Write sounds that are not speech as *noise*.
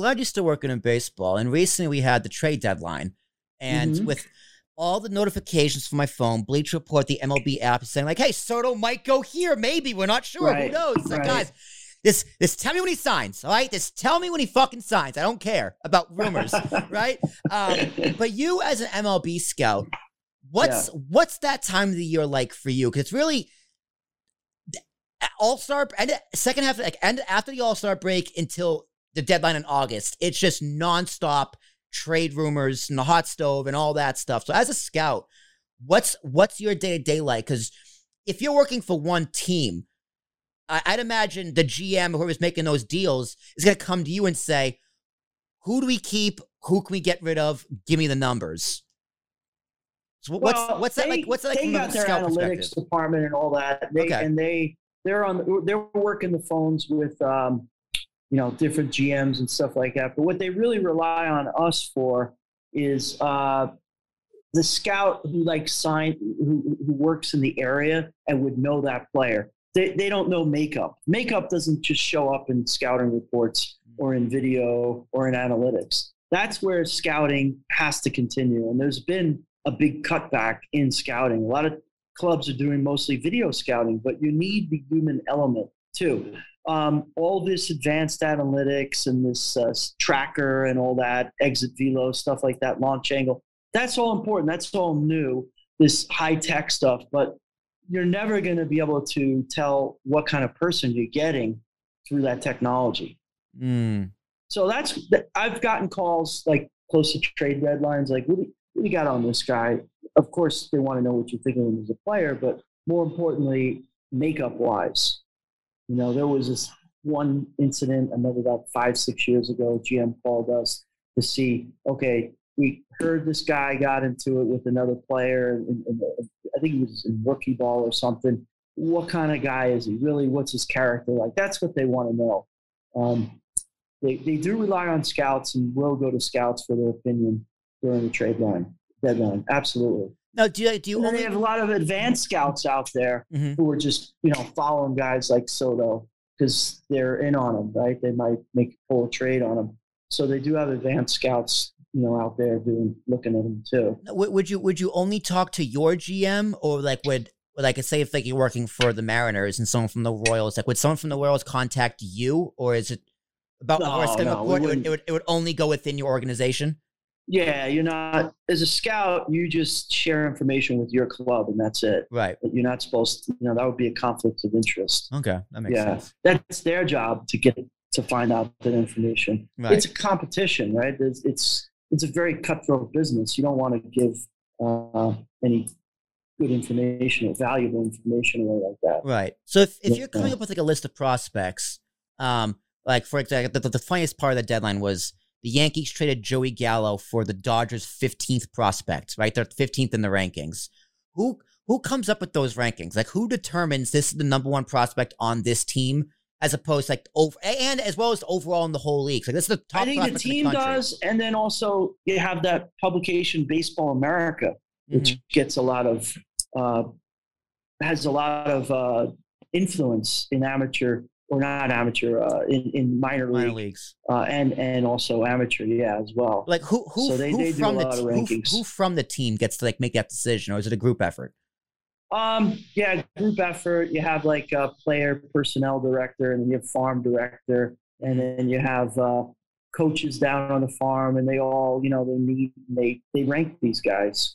glad you're still working in baseball. And recently we had the trade deadline, and Mhm. with all the notifications from my phone, Bleacher Report, the MLB app is saying like, "Hey, Soto might go here. Maybe we're not sure. Right, Who knows?" It's like, right. guys, this this tell me when he signs. All right, This tell me when he fucking signs. I don't care about rumors, *laughs* right? Um, but you as an MLB scout, what's what's that time of the year like for you? Because it's really All Star and second half, like and after the All Star break until the deadline in August, it's just nonstop trade rumors and the hot stove and all that stuff. So as a scout, what's what's your day to day like? Because if you're working for one team, I, I'd imagine the GM whoever's making those deals is going to come to you and say, "Who do we keep? Who can we get rid of? Give me the numbers." So what's Well, what's that they- like? What's that like from a got their scout analytics department and all that. They, Okay. And they they're on they're working the phones with um, you know different GMs and stuff like that. But what they really rely on us for is uh, the scout who like sign who, who works in the area and would know that player. They, they don't know makeup. Makeup doesn't just show up in scouting reports or in video or in analytics. That's where scouting has to continue. And there's been a big cutback in scouting. A lot of clubs are doing mostly video scouting, but you need the human element too. Um, all this advanced analytics and this uh, tracker and all that, exit velo, stuff like that, launch angle, that's all important. That's all new, this high tech stuff. But you're never going to be able to tell what kind of person you're getting through that technology. Mm. So that's I've gotten calls like close to trade deadlines, like what do, you, what do you got on this guy? Of course, they want to know what you're thinking of him as a player, but more importantly, makeup wise. You know, there was this one incident, I remember about five, six years ago, GM called us to see, okay, we heard this guy got into it with another player, and, and I think he was in rookie ball or something. What kind of guy is he? Really, what's his character like? That's what they want to know. Um, they, they do rely on scouts and will go to scouts for their opinion during the trade line deadline. Absolutely. No, do you do you And only they have a lot of advanced scouts out there Mhm. who are just you know following guys like Soto because they're in on them, right? They might make pull a trade on them. So they do have advanced scouts, you know, out there doing looking at them too. would, would you would you only talk to your GM or like would like say if like you're working for the Mariners and someone from the Royals like would someone from the Royals contact you or is it about No, no, it, would, it would it would only go within your organization? Yeah, you're not as a scout. You just share information with your club, and that's it. Right. But You're not supposed to. You know that would be a conflict of interest. Okay, that makes Yeah. sense. That's their job to get to find out that information. Right. It's a competition, right? It's it's, it's a very cutthroat business. You don't want to give uh, any good information or valuable information away like that. Right. So if, if you're coming up with like a list of prospects, um, like for example, the, the, the funniest part of the deadline was the Yankees traded Joey Gallo for the Dodgers' 15th prospect, right? They're 15th in the rankings. Who who comes up with those rankings? Like who determines this is the number one prospect on this team as opposed to like over and as well as overall in the whole league? So this is the top I think the team country. does, and then also you have that publication, Baseball America, which Mhm. gets a lot of uh, has a lot of uh, influence in amateur or not amateur uh, in in minor minor league leagues. uh, and and also amateur, yeah, as well. Like who who, So they- who they from the of who- who from the team gets to like make that decision or is it a group effort? Um, yeah, group effort. You have like a player personnel director, and then you have farm director, and then you have uh, coaches down on the farm, and they all, you know, they meet and they they rank these guys.